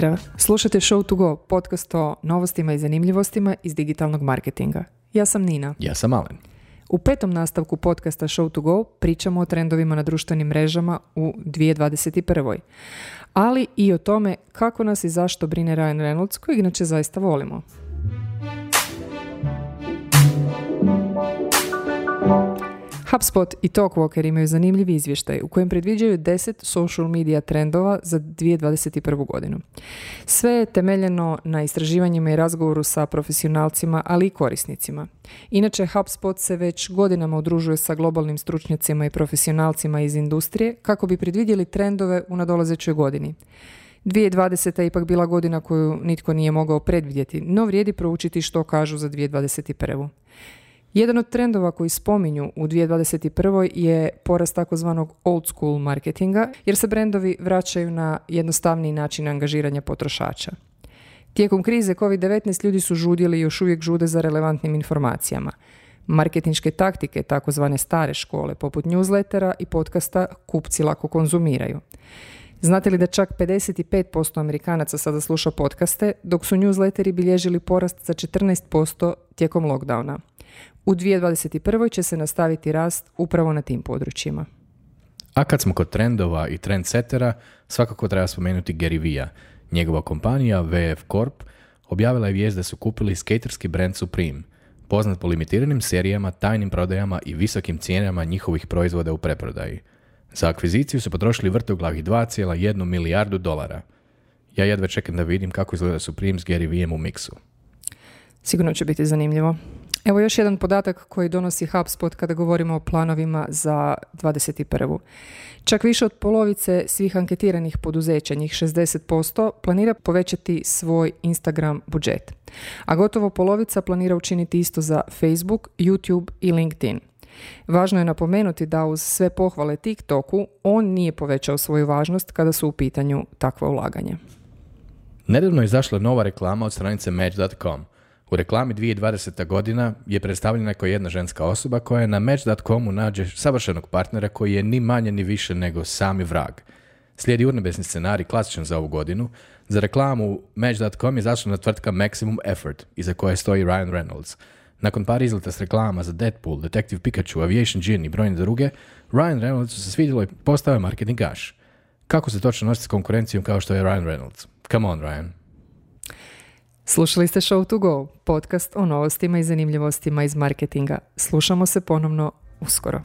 Pozdrav, slušate Show to Go, podcast o novostima i zanimljivostima iz digitalnog marketinga. Ja sam Nina. Ja sam Alen. U petom nastavku podcasta Show to Go pričamo o trendovima na društvenim mrežama u 2021. Ali i o tome kako nas i zašto brine Ryan Reynolds, kojeg inače zaista volimo. HubSpot i Talkwalker imaju zanimljivi izvještaj u kojem predviđaju 10 social media trendova za 2021. godinu. Sve je temeljeno na istraživanjima i razgovoru sa profesionalcima, ali i korisnicima. Inače, HubSpot se već godinama udružuje sa globalnim stručnjacima i profesionalcima iz industrije kako bi predvidjeli trendove u nadolazećoj godini. 2020. je ipak bila godina koju nitko nije mogao predvidjeti, no vrijedi proučiti što kažu za 2021. Jedan od trendova koji spominju u 2021. je porast takozvanog old school marketinga, jer se brendovi vraćaju na jednostavniji način angažiranja potrošača. Tijekom krize COVID-19 ljudi su žudjeli i još uvijek žude za relevantnim informacijama. Marketinške taktike, takozvane stare škole, poput newslettera i podcasta, kupci lako konzumiraju. Znate li da čak 55% Amerikanaca sada sluša podcaste, dok su newsletteri bilježili porast za 14% tijekom lockdowna. U 2021. će se nastaviti rast upravo na tim područjima. A kad smo kod trendova i trendsetera, svakako treba spomenuti Gary Vee-a. Njegova kompanija VF Corp objavila je vijest da su kupili skaterski brand Supreme, poznat po limitiranim serijama, tajnim prodajama i visokim cijenama njihovih proizvoda u preprodaji. Za akviziciju su potrošili vrtoglavih 2,1 milijardu dolara. Ja jedva čekam da vidim kako izgleda Supreme s Gary Vee-em u miksu. Sigurno će biti zanimljivo. Evo još jedan podatak koji donosi HubSpot kada govorimo o planovima za 21. Čak više od polovice svih anketiranih poduzeća, njih 60%, planira povećati svoj Instagram budžet. A gotovo polovica planira učiniti isto za Facebook, YouTube i LinkedIn. Važno je napomenuti da uz sve pohvale TikToku, on nije povećao svoju važnost kada su u pitanju takva ulaganja. Nedavno je izašla nova reklama od stranice Match.com – u reklami 2020. godina je predstavljena kao jedna ženska osoba koja je na Match.comu nađe savršenog partnera koji je ni manje ni više nego sami vrag. Slijedi urnebesni scenarij klasičan za ovu godinu. Za reklamu Match.com je zašla na tvrtka Maximum Effort, iza koje stoji Ryan Reynolds. Nakon par izleta s reklama za Deadpool, Detective Pikachu, Aviation Gin i brojne druge, Ryan Reynolds se svidjelo i postao je marketingaš. Kako se točno nositi s konkurencijom kao što je Ryan Reynolds? Come on, Ryan. Slušali ste Show to Go, podcast o novostima i zanimljivostima iz marketinga. Slušamo se ponovno uskoro.